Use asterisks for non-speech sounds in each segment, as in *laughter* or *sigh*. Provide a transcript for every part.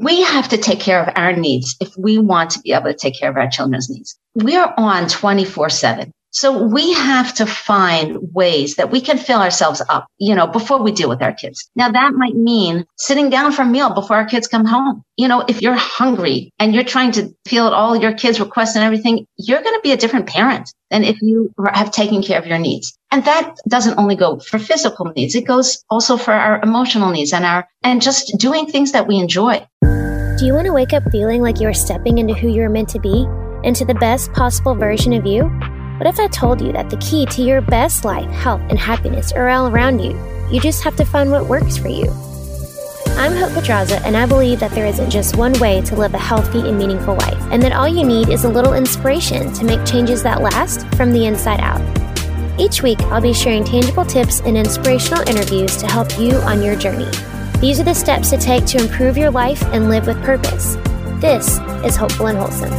we have to take care of our needs if we want to be able to take care of our children's needs. We're on 24 7. So we have to find ways that we can fill ourselves up, you know, before we deal with our kids. Now that might mean sitting down for a meal before our kids come home. You know, if you're hungry and you're trying to field all your kids' requests and everything, you're going to be a different parent than if you have taken care of your needs. And that doesn't only go for physical needs. It goes also for our emotional needs and our, and just doing things that we enjoy. Do you want to wake up feeling like you are stepping into who you're meant to be? Into the best possible version of you? What if I told you that the key to your best life, health, and happiness are all around you? You just have to find what works for you. I'm Hope Pedraza, and I believe that there isn't just one way to live a healthy and meaningful life, and that all you need is a little inspiration to make changes that last from the inside out. Each week, I'll be sharing tangible tips and inspirational interviews to help you on your journey. These are the steps to take to improve your life and live with purpose. This is Hopeful and Wholesome.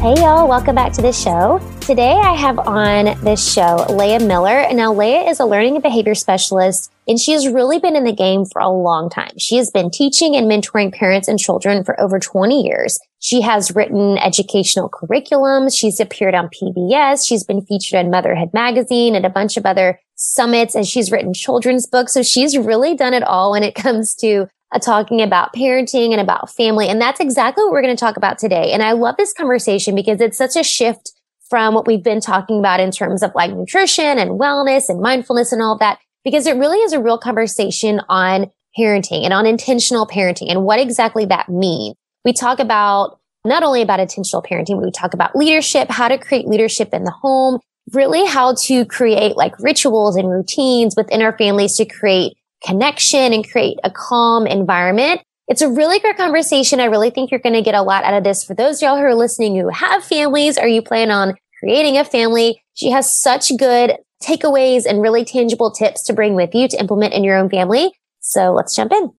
Hey, y'all, welcome back to the show. Today I have on this show Leah Miller. Now, Leah is a learning and behavior specialist, and she has really been in the game for a long time. She has been teaching and mentoring parents and children for over 20 years. She has written educational curriculums. She's appeared on PBS. She's been featured in Motherhood Magazine and a bunch of other summits, and she's written children's books. So she's really done it all when it *laughs* comes to uh, talking about parenting and about family. And that's exactly what we're going to talk about today. And I love this conversation because it's such a shift from what we've been talking about in terms of like nutrition and wellness and mindfulness and all that, because it really is a real conversation on parenting and on intentional parenting and what exactly that means. We talk about not only about intentional parenting, but we talk about leadership, how to create leadership in the home, really how to create like rituals and routines within our families to create connection and create a calm environment. It's a really great conversation. I really think you're going to get a lot out of this. For those y'all who are listening who have families or you plan on creating a family, she has such good takeaways and really tangible tips to bring with you to implement in your own family. So let's jump in.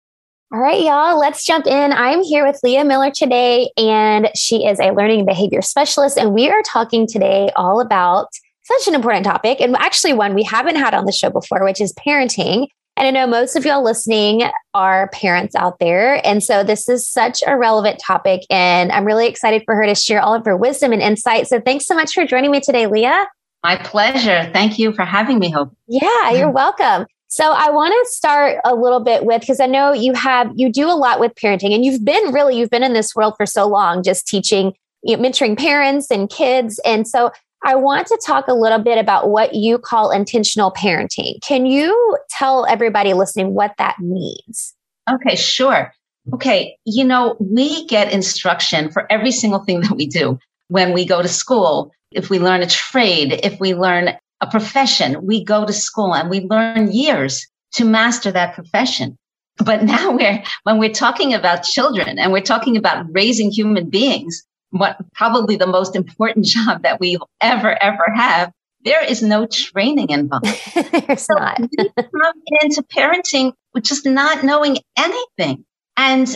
All right, y'all, let's jump in. I'm here with Leah Miller today, and she is a learning behavior specialist. And we are talking today all about such an important topic, and actually one we haven't had on the show before, which is parenting. And I know most of y'all listening are parents out there. And so this is such a relevant topic. And I'm really excited for her to share all of her wisdom and insight. So thanks so much for joining me today, Leah. My pleasure. Thank you for having me, Hope. Yeah, you're mm-hmm. welcome. So I want to start a little bit with because I know you have you do a lot with parenting and you've been really you've been in this world for so long just teaching you know, mentoring parents and kids and so I want to talk a little bit about what you call intentional parenting. Can you tell everybody listening what that means? Okay, sure. Okay, you know, we get instruction for every single thing that we do when we go to school. If we learn a trade, if we learn a profession, we go to school and we learn years to master that profession. But now we're, when we're talking about children and we're talking about raising human beings, what probably the most important *laughs* job that we ever, ever have, there is no training involved. *laughs* There's so not. we *laughs* come into parenting with just not knowing anything. And,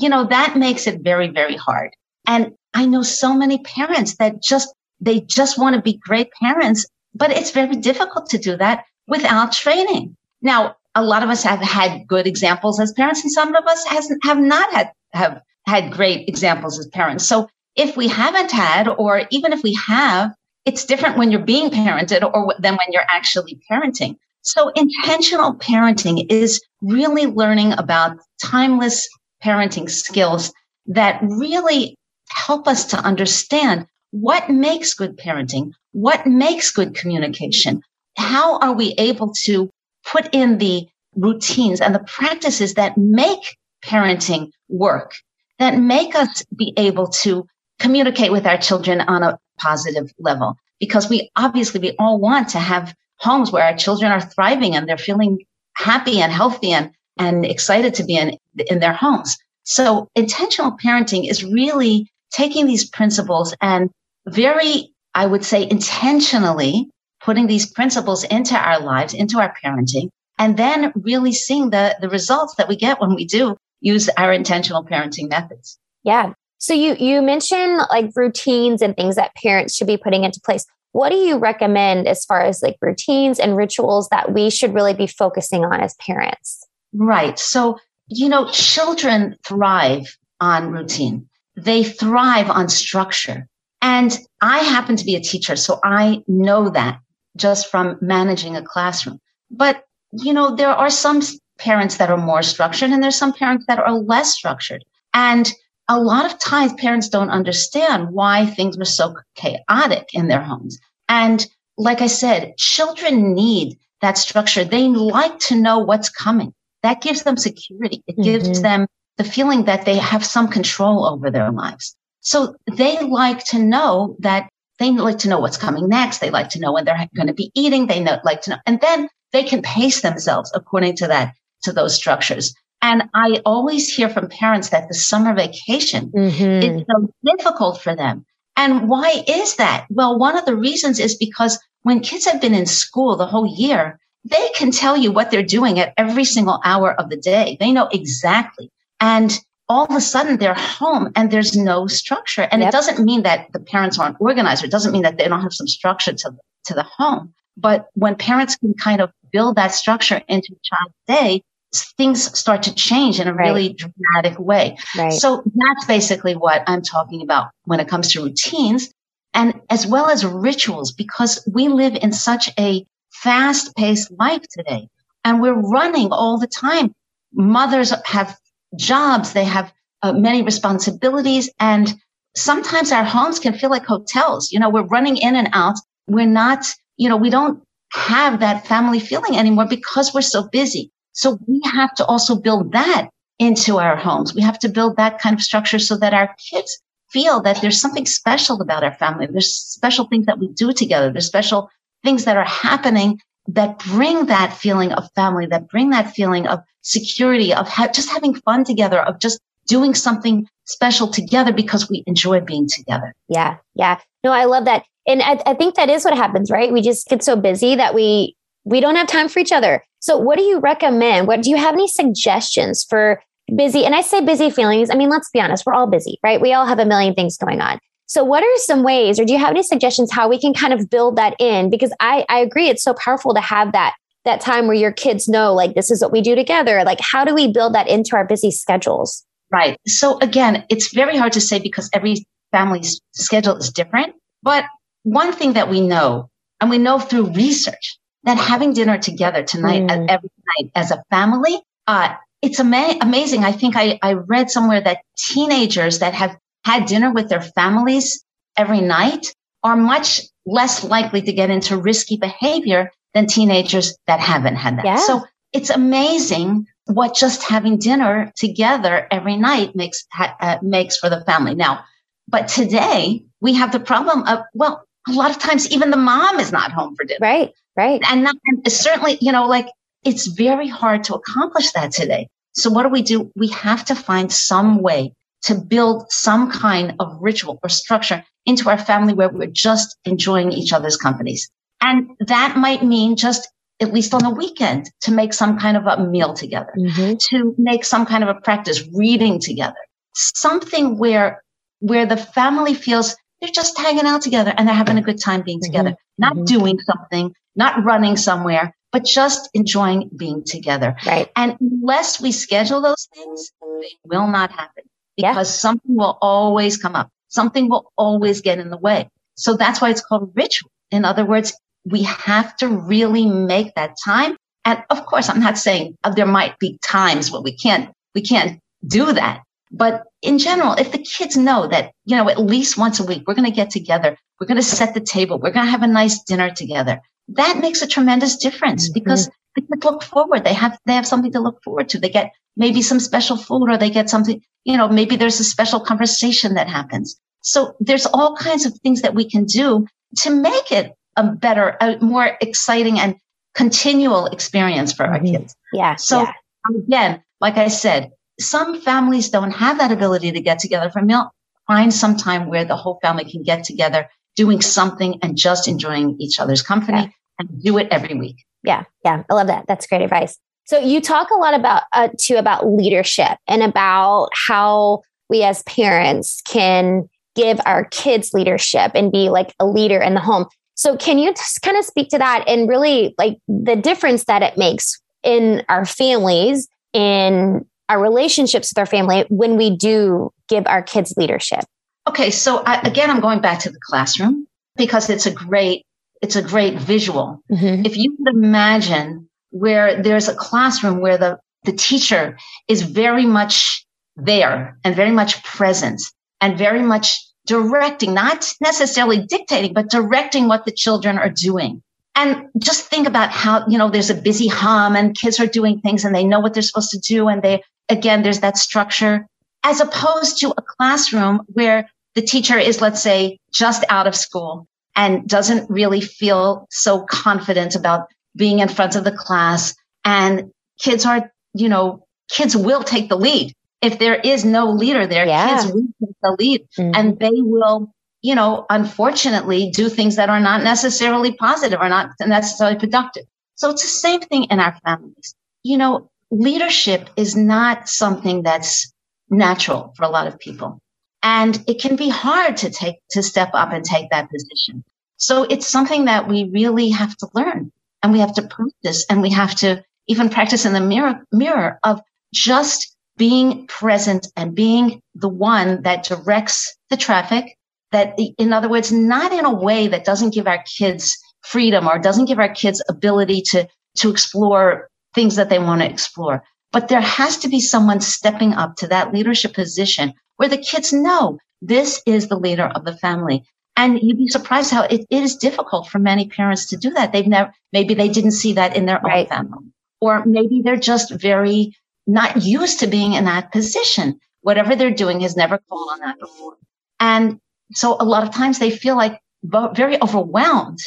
you know, that makes it very, very hard. And I know so many parents that just, they just want to be great parents, but it's very difficult to do that without training. Now, a lot of us have had good examples as parents and some of us has, have not had, have had great examples as parents. So if we haven't had, or even if we have, it's different when you're being parented or than when you're actually parenting. So intentional parenting is really learning about timeless parenting skills that really help us to understand what makes good parenting, what makes good communication, how are we able to put in the routines and the practices that make parenting work, that make us be able to communicate with our children on a positive level because we obviously we all want to have homes where our children are thriving and they're feeling happy and healthy and, and excited to be in, in their homes. So intentional parenting is really taking these principles and very, I would say intentionally putting these principles into our lives, into our parenting, and then really seeing the, the results that we get when we do use our intentional parenting methods. Yeah. So you you mentioned like routines and things that parents should be putting into place. What do you recommend as far as like routines and rituals that we should really be focusing on as parents? Right. So you know, children thrive on routine. They thrive on structure. And I happen to be a teacher, so I know that just from managing a classroom. But, you know, there are some parents that are more structured and there's some parents that are less structured. And a lot of times parents don't understand why things are so chaotic in their homes. And like I said, children need that structure. They like to know what's coming. That gives them security. It mm-hmm. gives them the feeling that they have some control over their lives. So they like to know that they like to know what's coming next. They like to know when they're going to be eating. They know, like to know, and then they can pace themselves according to that, to those structures. And I always hear from parents that the summer vacation mm-hmm. is so difficult for them. And why is that? Well, one of the reasons is because when kids have been in school the whole year, they can tell you what they're doing at every single hour of the day. They know exactly. And all of a sudden they're home and there's no structure. And yep. it doesn't mean that the parents aren't organized. It doesn't mean that they don't have some structure to, to the home. But when parents can kind of build that structure into a child's day, things start to change in a right. really dramatic way. Right. So that's basically what I'm talking about when it comes to routines and as well as rituals, because we live in such a fast paced life today and we're running all the time. Mothers have jobs. They have uh, many responsibilities and sometimes our homes can feel like hotels. You know, we're running in and out. We're not, you know, we don't have that family feeling anymore because we're so busy. So we have to also build that into our homes. We have to build that kind of structure so that our kids feel that there's something special about our family. There's special things that we do together. There's special things that are happening that bring that feeling of family, that bring that feeling of security, of ha- just having fun together, of just doing something special together because we enjoy being together. Yeah. Yeah. No, I love that. And I, I think that is what happens, right? We just get so busy that we we don't have time for each other. So what do you recommend? What do you have any suggestions for busy? And I say busy feelings. I mean, let's be honest, we're all busy, right? We all have a million things going on. So what are some ways, or do you have any suggestions how we can kind of build that in? Because I, I agree, it's so powerful to have that that time where your kids know like this is what we do together. Like how do we build that into our busy schedules? Right. So again, it's very hard to say because every family's schedule is different. But one thing that we know, and we know through research, that having dinner together tonight, mm. every night as a family, uh, it's ama- amazing. I think I, I read somewhere that teenagers that have had dinner with their families every night are much less likely to get into risky behavior than teenagers that haven't had that. Yeah. So it's amazing what just having dinner together every night makes uh, makes for the family. Now, but today we have the problem of well, a lot of times even the mom is not home for dinner. Right. Right. And, and certainly, you know, like it's very hard to accomplish that today. So what do we do? We have to find some way to build some kind of ritual or structure into our family where we're just enjoying each other's companies. And that might mean just at least on the weekend to make some kind of a meal together, mm-hmm. to make some kind of a practice reading together, something where, where the family feels they're just hanging out together and they're having a good time being mm-hmm. together, not mm-hmm. doing something, not running somewhere, but just enjoying being together. Right. And unless we schedule those things, they will not happen because yeah. something will always come up. Something will always get in the way. So that's why it's called ritual. In other words, we have to really make that time. And of course, I'm not saying there might be times where we can't, we can't do that. But in general, if the kids know that, you know, at least once a week, we're going to get together. We're going to set the table. We're going to have a nice dinner together. That makes a tremendous difference mm-hmm. because they look forward. They have, they have something to look forward to. They get maybe some special food or they get something, you know, maybe there's a special conversation that happens. So there's all kinds of things that we can do to make it a better, a more exciting and continual experience for our mm-hmm. kids. Yeah. So yeah. again, like I said, some families don't have that ability to get together for meal. Find some time where the whole family can get together, doing something and just enjoying each other's company yeah. and do it every week. Yeah. Yeah. I love that. That's great advice. So you talk a lot about uh, too about leadership and about how we as parents can give our kids leadership and be like a leader in the home. So can you just kind of speak to that and really like the difference that it makes in our families in our relationships with our family when we do give our kids leadership? Okay, so I, again, I'm going back to the classroom because it's a great it's a great visual. Mm-hmm. If you could imagine where there's a classroom where the the teacher is very much there and very much present and very much directing, not necessarily dictating, but directing what the children are doing. And just think about how, you know, there's a busy hum and kids are doing things and they know what they're supposed to do. And they, again, there's that structure as opposed to a classroom where the teacher is, let's say, just out of school and doesn't really feel so confident about being in front of the class. And kids are, you know, kids will take the lead. If there is no leader there, yeah. kids will take the lead mm-hmm. and they will you know, unfortunately do things that are not necessarily positive or not necessarily productive. So it's the same thing in our families. You know, leadership is not something that's natural for a lot of people. And it can be hard to take, to step up and take that position. So it's something that we really have to learn and we have to practice and we have to even practice in the mirror, mirror of just being present and being the one that directs the traffic that, in other words, not in a way that doesn't give our kids freedom or doesn't give our kids ability to, to explore things that they want to explore. But there has to be someone stepping up to that leadership position where the kids know this is the leader of the family. And you'd be surprised how it, it is difficult for many parents to do that. They've never, maybe they didn't see that in their right. own family, or maybe they're just very not used to being in that position. Whatever they're doing has never called on that before. And so a lot of times they feel like very overwhelmed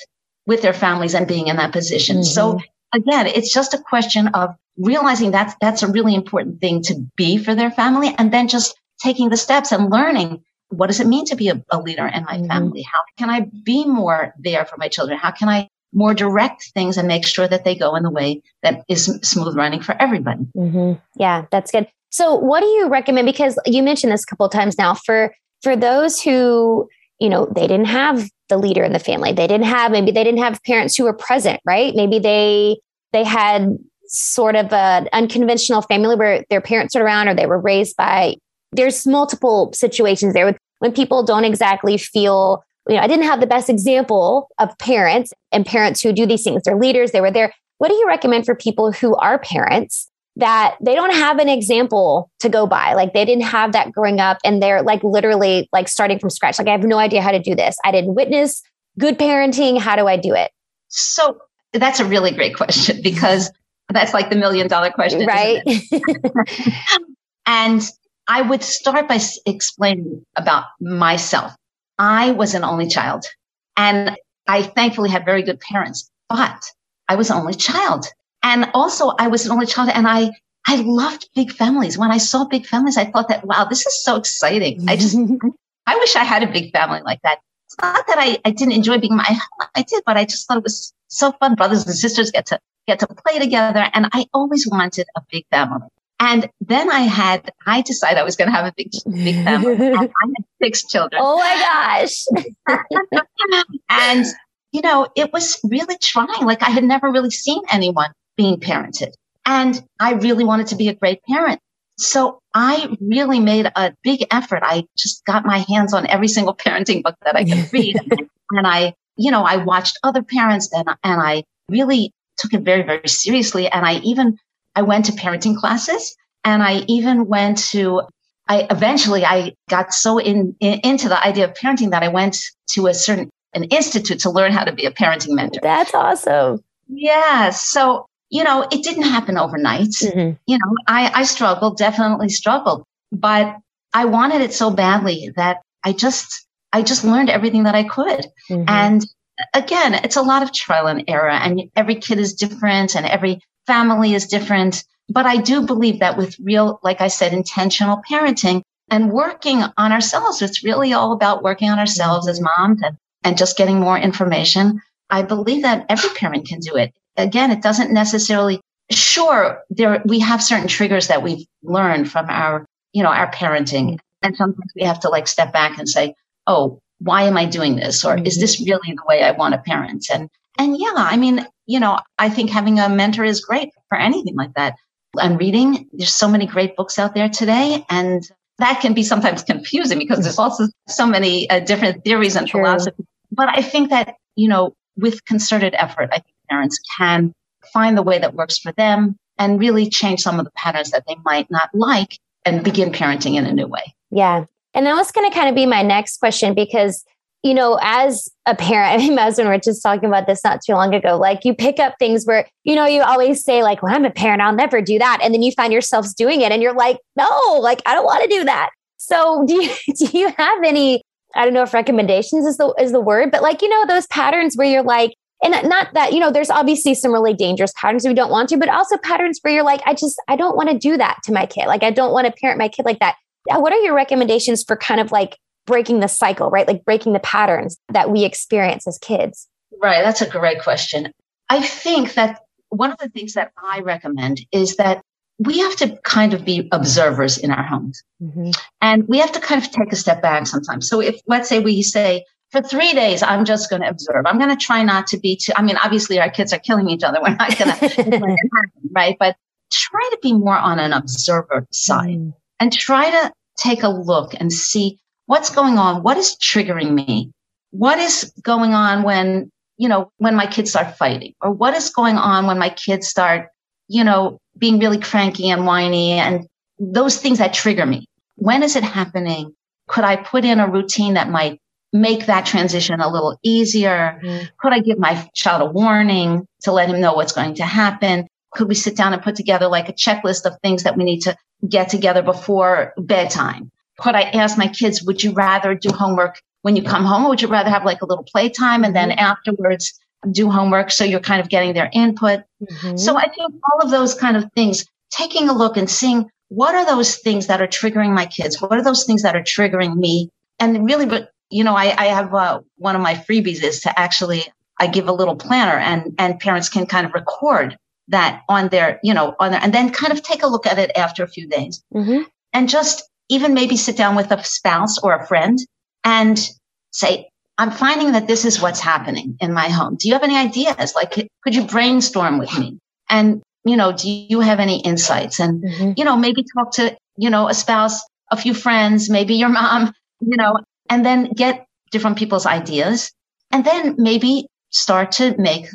with their families and being in that position. Mm-hmm. So again, it's just a question of realizing that that's a really important thing to be for their family and then just taking the steps and learning what does it mean to be a, a leader in my mm-hmm. family? How can I be more there for my children? How can I more direct things and make sure that they go in the way that is smooth running for everybody? Mm-hmm. Yeah, that's good. So what do you recommend? Because you mentioned this a couple of times now for for those who, you know, they didn't have the leader in the family, they didn't have, maybe they didn't have parents who were present, right? Maybe they, they had sort of an unconventional family where their parents were around or they were raised by, there's multiple situations there with when people don't exactly feel you know, I didn't have the best example of parents and parents who do these things. They're leaders. They were there. What do you recommend for people who are parents that they don't have an example to go by. Like they didn't have that growing up and they're like literally like starting from scratch. Like I have no idea how to do this. I didn't witness good parenting. How do I do it? So that's a really great question *laughs* because that's like the million dollar question. Right. *laughs* and I would start by explaining about myself. I was an only child and I thankfully had very good parents, but I was an only child. And also I was an only child and I, I loved big families. When I saw big families, I thought that, wow, this is so exciting. I just, *laughs* I wish I had a big family like that. It's not that I, I didn't enjoy being my, I did, but I just thought it was so fun. Brothers and sisters get to, get to play together. And I always wanted a big family. And then I had, I decided I was going to have a big, big family. *laughs* I had six children. Oh my gosh. *laughs* and, you know, it was really trying. Like I had never really seen anyone being parented. And I really wanted to be a great parent. So I really made a big effort. I just got my hands on every single *laughs* parenting book that I could *laughs* read. and I, you know, I watched other parents and, and I really took it very, very seriously. And I even, I went to parenting classes and I even went to, I eventually, I got so in, in into the idea of parenting that I went to a certain, an institute to learn how to be a parenting mentor. That's awesome. Yeah. So you know, it didn't happen overnight. Mm-hmm. You know, I, I struggled, definitely struggled, but I wanted it so badly that I just, I just learned everything that I could. Mm-hmm. And again, it's a lot of trial and error and every kid is different and every family is different. But I do believe that with real, like I said, intentional parenting and working on ourselves, it's really all about working on ourselves as moms and, and just getting more information. I believe that every parent can do it again, it doesn't necessarily, sure, there, we have certain triggers that we've learned from our, you know, our parenting. And sometimes we have to like step back and say, oh, why am I doing this? Or mm-hmm. is this really the way I want to parent? And, and yeah, I mean, you know, I think having a mentor is great for anything like that. and reading. There's so many great books out there today. And that can be sometimes *laughs* confusing because there's also so many uh, different theories and True. philosophies. But I think that, you know, with concerted effort, I think parents can find the way that works for them and really change some of the patterns that they might not like and begin parenting in a new way. Yeah. And that was going to kind of be my next question because, you know, as a parent, *laughs* I mean, as when we are just talking about this not too long ago, like you pick up things where, you know, you always say, like, well, I'm a parent, I'll never do that. And then you find yourselves doing it and you're like, no, like, I don't want to do that. So do you, *laughs* do you have any, I don't know if recommendations is the, is the word, but like, you know, those patterns where you're like, and not that, you know, there's obviously some really dangerous patterns we don't want to, but also patterns where you're like, I just, I don't want to do that to my kid. Like, I don't want to parent my kid like that. Uh, what are your recommendations for kind of like breaking the cycle, right? Like breaking the patterns that we experience as kids? Right. That's a great question. I think that one of the things that I recommend is that we have to kind of be observers in our homes. Mm-hmm. And we have to kind of take a step back sometimes. So if, let's say we say, for three days, I'm just going to observe. I'm going to try not to be too, I mean, obviously our kids are killing each other. *laughs* We're not going *laughs* to, right? But try to be more on an observer side mm. and try to take a look and see what's going on. What is triggering me? What is going on when, you know, when my kids start fighting or what is going on when my kids start, you know, being really cranky and whiny and those things that trigger me. When is it happening? Could I put in a routine that might make that transition a little easier? Mm-hmm. Could I give my child a warning to let him know what's going to happen? Could we sit down and put together like a checklist of things that we need to get together before bedtime? Could I ask my kids, would you rather do homework when you come home or would you rather have like a little playtime and then mm-hmm. afterwards do homework so you're kind of getting their input? Mm-hmm. So I think all of those kind of things, taking a look and seeing what are those things that are triggering my kids? What are those things that are triggering me? And really, but you know, I, I have uh, one of my freebies is to actually I give a little planner and and parents can kind of record that on their you know on their and then kind of take a look at it after a few days mm-hmm. and just even maybe sit down with a spouse or a friend and say I'm finding that this is what's happening in my home. Do you have any ideas? Like, could you brainstorm with me? And, you know, do you have any insights? And, mm-hmm. you know, maybe talk to, you know, a spouse, a few friends, maybe your *laughs* mom, you know, and then get different people's ideas and then maybe start to make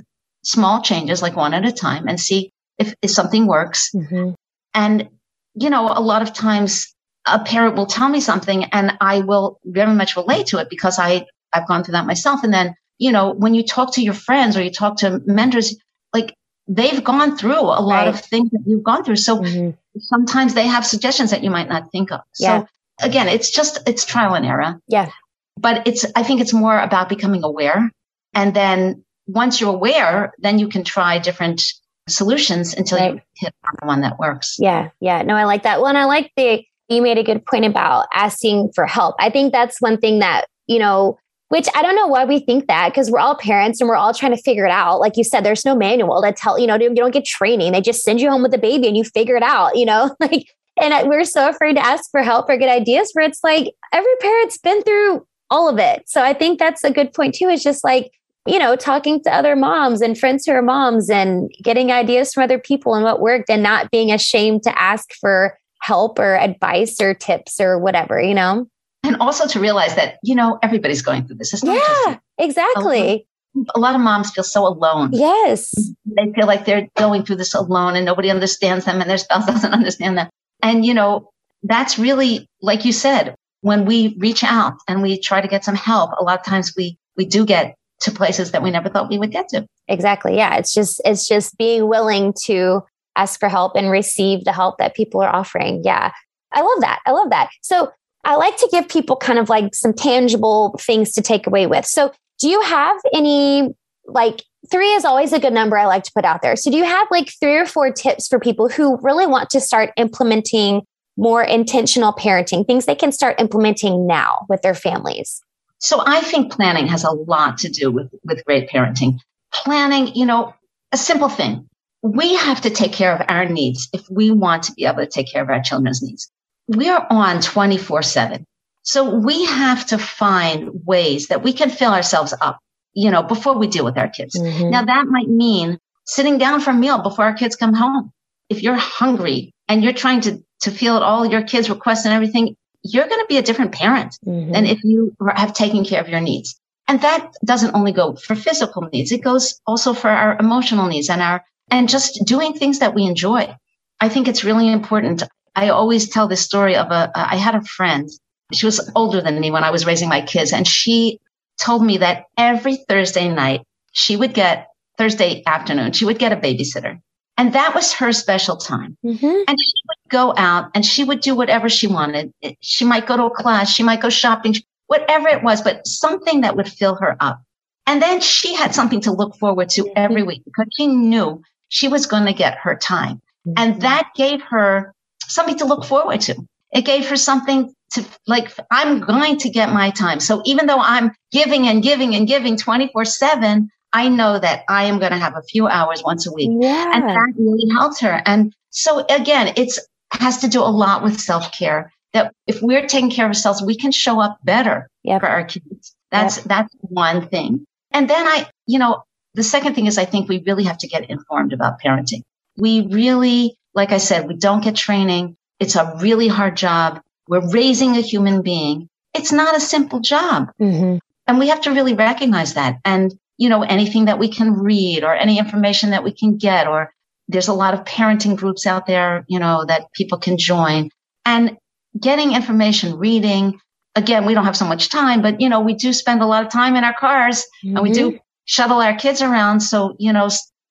small changes like one at a time and see if, if something works. Mm-hmm. And, you know, a lot of times a parent will tell me something and I will very much relate to it because I, I've gone through that myself. And then, you know, when you talk to your friends or you talk to mentors, like they've gone through a lot right. of things that you've gone through. So mm-hmm. sometimes they have suggestions that you might not think of. Yeah. So again, it's just, it's trial and error. Yeah. But it's, I think it's more about becoming aware. And then once you're aware, then you can try different solutions until right. you hit on the one that works. Yeah. Yeah. No, I like that. Well, and I like the, you made a good point about asking for help. I think that's one thing that, you know, which I don't know why we think that because we're all parents and we're all trying to figure it out. Like you said, there's no manual that tell, you know, you don't get training. They just send you home with the baby and you figure it out, you know, *laughs* like and we're so afraid to ask for help or get ideas where it's like every parent's been through all of it. So I think that's a good point too. Is just like, you know, talking to other moms and friends who are moms and getting ideas from other people and what worked and not being ashamed to ask for help or advice or tips or whatever, you know? And also to realize that, you know, everybody's going through this. It's not yeah, exactly. A lot of moms feel so alone. Yes. They feel like they're going through this alone and nobody understands them and their spouse *laughs* doesn't understand them. And, you know, that's really, like you said, when we reach out and we try to get some help, a lot of times we, we do get to places that we never thought we would get to. Exactly. Yeah. It's just, it's just being willing to ask for help and receive the help that people are offering. Yeah. I love that. I love that. So I like to give people kind of like some tangible things to take away with. So do you have any like three is always a good number I like to put out there. So, do you have like three or four tips for people who really want to start implementing more intentional parenting, things they can start implementing now with their families? So, I think planning has a lot to do with, with great parenting. Planning, you know, a simple thing. We have to take care of our needs if we want to be able to take care of our children's needs. We are on 24 7. So we have to find ways that we can fill ourselves up you know, before we deal with our kids. Mm-hmm. Now that might mean sitting down for a meal before our kids come home. if you're hungry and you're trying to, to field all your kids' requests and everything, you're going to be a different parent mm-hmm. than if you have taken care of your needs. And that doesn't only go for physical needs. It goes also for our emotional needs and our, and just doing things that we enjoy. I think it's really important. I always tell this story of a. I had a friend. She was older than me when I was raising my kids and she told me that every Thursday night she would get Thursday afternoon, she would get a babysitter. And that was her special time. Mm-hmm. And she would go out and she would do whatever she wanted. She might go to a class. She might go shopping, whatever it was, but something that would fill her up. And then she had something to look forward to every week because she knew she was going to get her time. Mm-hmm. And that gave her something to look forward to. It gave her something to like, I'm going to get my time. So even though I'm giving and giving and giving 24 seven, I know that I am going to have a few hours once a week. Yeah. And that really helps her. And so again, it's has to do a lot with self care that if we're taking care of ourselves, we can show up better yep. for our kids. That's, yep. that's one thing. And then I, you know, the second thing is I think we really have to get informed about parenting. We really, like I said, we don't get training. It's a really hard job. We're raising a human being. It's not a simple job. Mm-hmm. And we have to really recognize that. And you know, anything that we can read or any information that we can get, or there's a lot of parenting groups out there, you know, that people can join and getting information, reading. Again, we don't have so much time, but you know, we do spend a lot of time in our cars mm-hmm. and we do mm-hmm. shuttle our kids around. So, you know,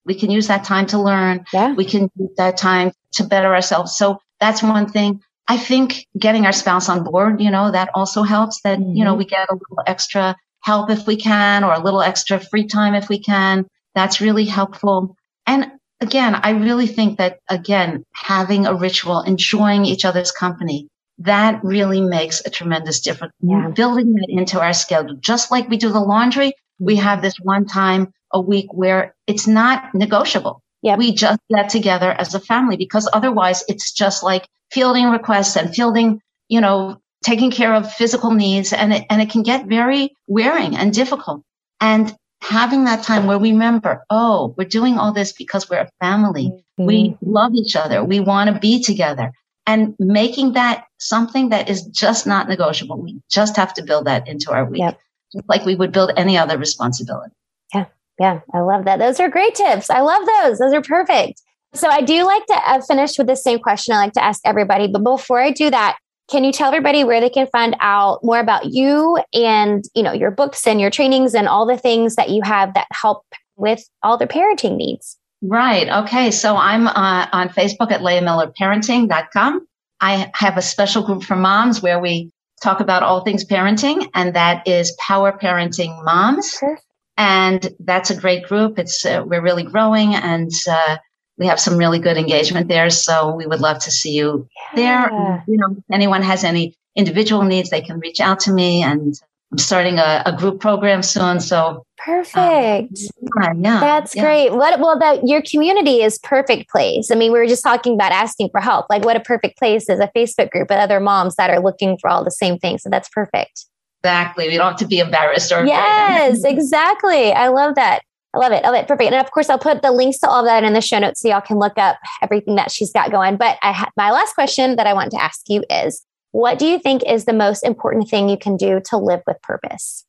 we can use that time to learn. Yeah. We can use that time to better ourselves. So that's one thing. I think getting our spouse on board, you know, that also helps that, mm-hmm. you know, mm-hmm. we get a little extra help if we can or a little extra free time if we can. That's really helpful. And again, I really think that again, having a ritual, enjoying each other's company, that really makes a tremendous difference. Yeah. Building that into our schedule, just like we do the laundry, we mm-hmm. have this one time a week where it's not negotiable. Yep. We just get together as a family because otherwise it's just like fielding requests and fielding, you know, taking care of physical needs and it, and it can get very wearing and difficult. And having that time where we remember, oh, we're doing all this because we're a family. Mm-hmm. We love each other. We want to be together and making that something that is just not negotiable. We just have to build that into our week, yep. just like we would build any other responsibility. Yeah. Yeah. I love that. Those are great tips. I love those. Those are perfect. So I do like to uh, finish with the same question I like to ask everybody. But before I do that, can you tell everybody where they can find out more about you and, you know, your books and your trainings and all the things that you have that help with all their parenting needs? Right. Okay. So I'm uh, on Facebook at leahmillerparenting.com. I have a special group for moms where we talk about all things parenting, and that is Power Parenting Moms. And that's a great group. It's uh, we're really growing, and uh, we have some really good engagement there. So we would love to see you yeah. there. You know, if anyone has any individual needs, they can reach out to me and I'm starting a, a group program soon. So perfect. Um, yeah, That's yeah. great. What, well, that your community is perfect place. I mean, we were just talking about asking for help. Like what a perfect place is a Facebook group with other moms that are looking for all the same things. So that's perfect. Exactly. We don't have to be embarrassed or yes, exactly. I love that. I love it. I love it. Perfect. And of course, I'll put the links to all of that in the show notes so y'all can look up everything that she's got going. But I ha- my last question that I want to ask you is what do you think is the most important thing you can do to live with purpose?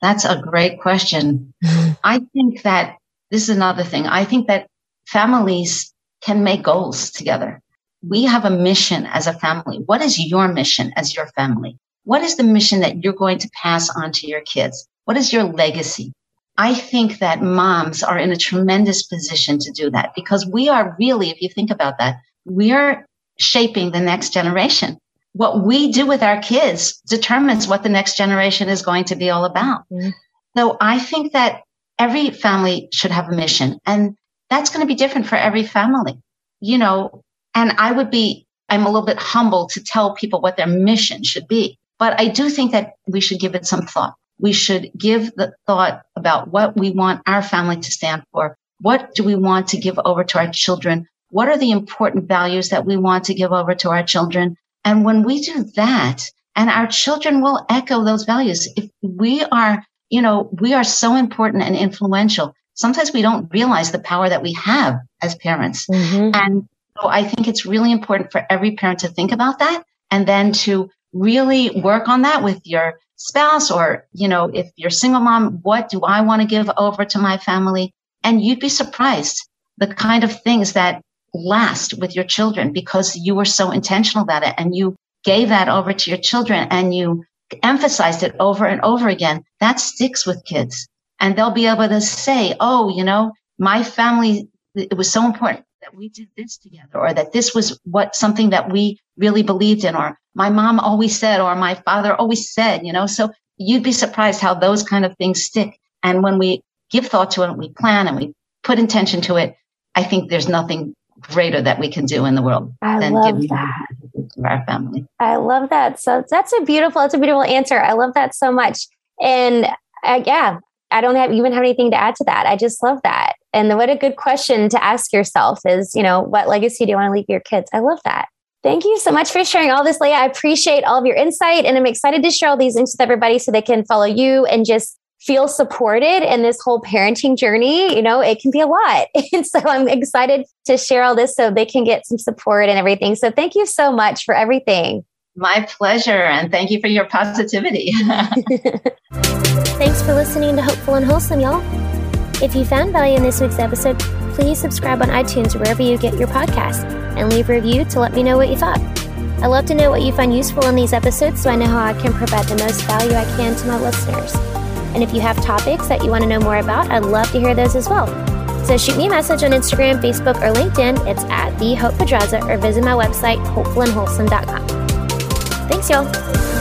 That's a great question. *laughs* I think that this is another thing. I think that families can make goals together. We have a mission as a family. What is your mission as your family? What is the mission that you're going to pass on to your kids? What is your legacy? I think that moms are in a tremendous position to do that because we are really, if you think about that, we are shaping the next generation. What we do with our kids determines what the next generation is going to be all about. Mm-hmm. So I think that every family should have a mission and that's going to be different for every family, you know, and I would be, I'm a little bit humble to tell people what their mission should be, but I do think that we should give it some thought we should give the thought about what we want our family to stand for. What do we want to give over to our children? What are the important values that we want to give over to our children? And when we do that, and our children will echo those values. If we are, you know, we are so important and influential. Sometimes we don't realize the power that we have as parents. Mm-hmm. And so I think it's really important for every parent to think about that and then to really work on that with your spouse or, you know, if you're single mom, what do I want to give over to my family? And you'd be surprised the kind of things that last with your children because you were so intentional about it and you gave that over to your children and you emphasized it over and over again. That sticks with kids and they'll be able to say, Oh, you know, my family, it was so important that we did this together or that this was what something that we really believed in or my mom always said or my father always said, you know, so you'd be surprised how those kind of things stick. And when we give thought to it, we plan and we put intention to it. I think there's nothing greater that we can do in the world I than giving that. to our family. I love that. So that's a beautiful, that's a beautiful answer. I love that so much. And uh, yeah, I don't have even have anything to add to that. I just love that. And what a good question to ask yourself is, you know, what legacy do you want to leave your kids? I love that. Thank you so much for sharing all this, Leah. I appreciate all of your insight and I'm excited to share all these links with everybody so they can follow you and just feel supported in this whole parenting journey. You know, it can be a lot. *laughs* And so I'm excited to share all this so they can get some support and everything. So thank you so much for everything. My pleasure. And thank you for your positivity. *laughs* *laughs* Thanks for listening to Hopeful and Wholesome, y'all. If you found value in this week's episode, please subscribe on iTunes or wherever you get your podcasts and leave a review to let me know what you thought. I love to know what you find useful in these episodes so I know how I can provide the most value I can to my listeners. And if you have topics that you want to know more about, I'd love to hear those as well. So shoot me a message on Instagram, Facebook, or LinkedIn. It's at the Hope Pedraza or visit my website, hopefulandwholesome.com. Thanks, y'all.